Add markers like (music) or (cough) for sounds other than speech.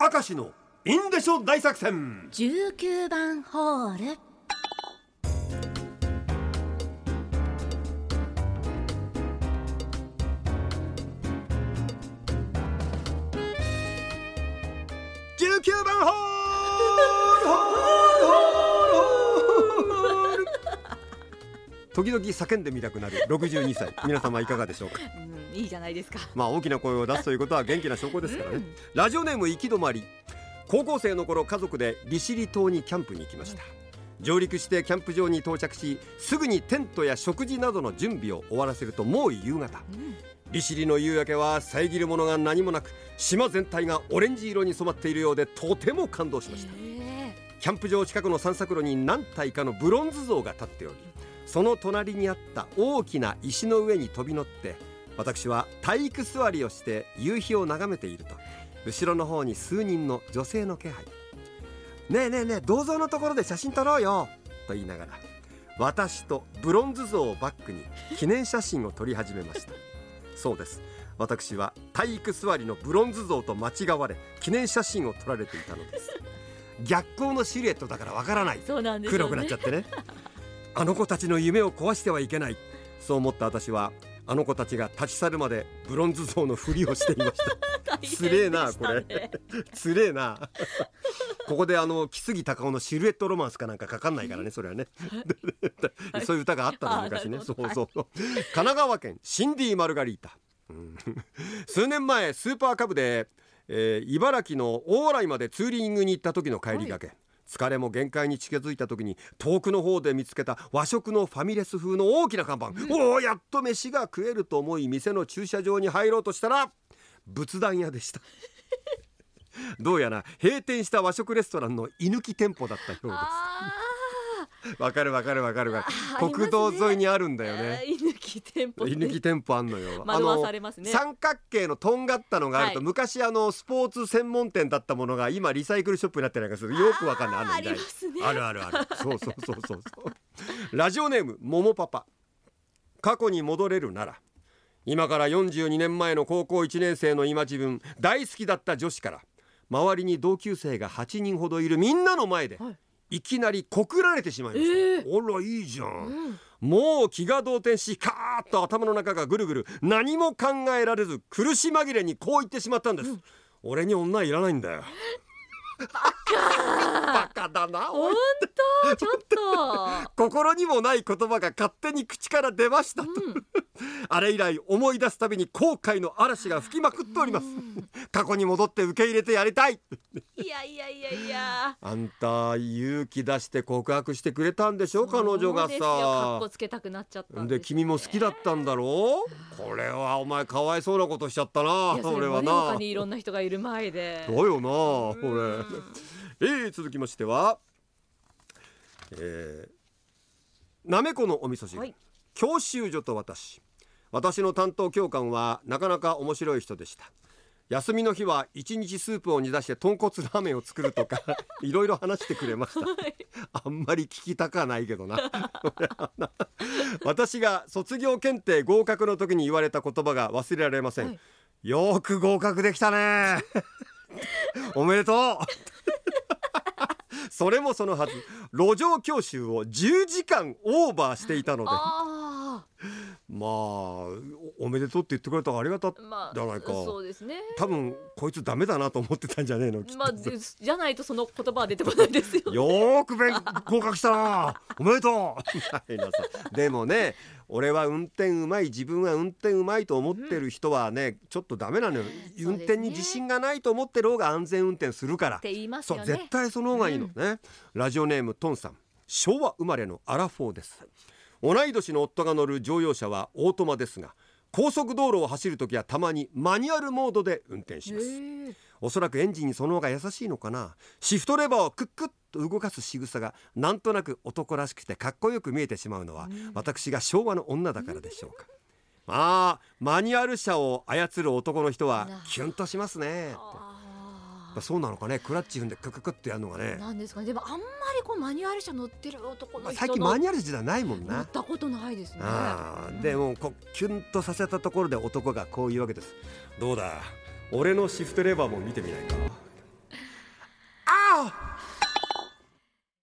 明石のインデショ大作戦。19番ホール。19番ホール (laughs) 時々叫んでみたくなる62歳。皆様いかがでしょうか？うん、いいじゃないですか。まあ大きな声を出すということは元気な証拠ですからね、うん。ラジオネーム行き止まり。高校生の頃家族で利尻島にキャンプに行きました、上陸してキャンプ場に到着しすぐにテントや食事などの準備を終わらせるともう夕方。うん。利尻の夕焼けは遮るものが何もなく島全体がオレンジ色に染まっているようでとても感動しました。へキャンプ場近くの散策路に何体かのブロンズ像が立っておりその隣にあった大きな石の上に飛び乗って私は体育座りをして夕日を眺めていると。後ろの方に数人の女性の気配。ねえねえねえ銅像のところで写真撮ろうよと言いながら私とブロンズ像をバックに記念写真を撮り始めました。そうです。私は体育座りのブロンズ像と間違われ記念写真を撮られていたのです。逆光のシルエットだからわからない。ーそうなんですよね。黒くなっちゃってねあの子たちの夢を壊してはいけない。そう思った私はあの子たちが立ち去るまでブロンズ像のふりをしていました。つれえなしたね。つれ。えな。ここであの木杉隆夫のシルエットロマンスかなんかかかんないからねそれはね。そういう歌があったのあ昔ね。そうそう。そう神奈川県シンディ・マルガリータ、うん。数年前スーパーカブで、えー茨城の大洗までツーリングに行った時の帰りがけ、疲れも限界に近づいた時に遠くの方で見つけた和食のファミレス風の大きな看板、おおやっと飯が食えると思い店の駐車場に入ろうとしたら仏壇屋でした。(laughs) どうやら閉店した和食レストランの居抜き店舗だったようあですわかるわかるわかる。わかる国道沿いにあるんだよーね居抜き店舗居抜き店舗あんのよ。惑わされますね。三角形のとんがったのがあると、はい。昔あのスポーツ専門店だったものが今リサイクルショップになってないかするよくわかんないあんのあーみたいあるあるある。そうそうそうそうそう。ラジオネームももパパ。過去に戻れるなら。今から42年前の高校1年生の今自分大好きだった女子から周りに同級生が8人ほどいるみんなの前で、はいいきなり告られてしまいました、えあらいいじゃん、うん。もう気が動転しカーッと頭の中がぐるぐる何も考えられず苦し紛れにこう言ってしまったんです、俺に女いらないんだよ (laughs) バカだな本当？ちょっと。心にもない言葉が勝手に口から出ましたと、あれ以来思い出すたびに後悔の嵐が吹きまくっております。過去に戻って受け入れてやりたい。いやいやいやいや。あんた勇気出して告白してくれたんでしょ彼女がさ。こつけたくなっちゃったんでです君も好きだったんだろう。これはお前かわいそうなことしちゃったな俺はな。他にいろんな人がいる前で。そうよなこれ。うん (laughs) えー、続きましてはえー、なめこのお味噌汁、はい。教習所と私。私の担当教官はなかなか面白い人でした。休みの日は一日スープを煮出して豚骨ラーメンを作るとか (laughs) いろいろ話してくれました。あんまり聞きたかないけどな。(laughs) 私が卒業検定合格の時に言われた言葉が忘れられません、はい。よーく合格できたね (laughs) おめでとう。(laughs) それもそのはず。路上教習を10時間オーバーしていたので。まあおおめでとうって言ってくれたからありがたあまあじゃないか。そうですね。多分こいつダメだなと思ってたんじゃねえの？まあでじゃないとその言葉は出てこないですよ (laughs) よーく勉合格したな。おめでとう。(laughs) みたいなさ。でもね俺は運転うまい自分は運転うまいと思ってる人はね、ちょっとダメなのよ、運転に自信がないと思ってる方が安全運転するから。って言いますそうよね絶対その方がいいの。ね、ラジオネームトンさん。昭和生まれのアラフォーです同い年の夫が乗る乗用車はオートマですが高速道路を走るときはたまにマニュアルモードで運転します。おそらくエンジンにその方が優しいのかな。シフトレバーをクックッと動かす仕草がなんとなく男らしくてかっこよく見えてしまうのは、私が昭和の女だからでしょうか、まあマニュアル車を操る男の人はなキュンとしますね。ってそうなのかね。クラッチ踏んでクククってやるのがね、なんですかね。でもあんまりこうマニュアル車乗ってる男まあ、の人最近マのニュアル時代ないもんな。乗ったことないですね。でもこうキュンとさせたところで男がこう言うわけです。どうだ？俺のシフトレバーも見てみないか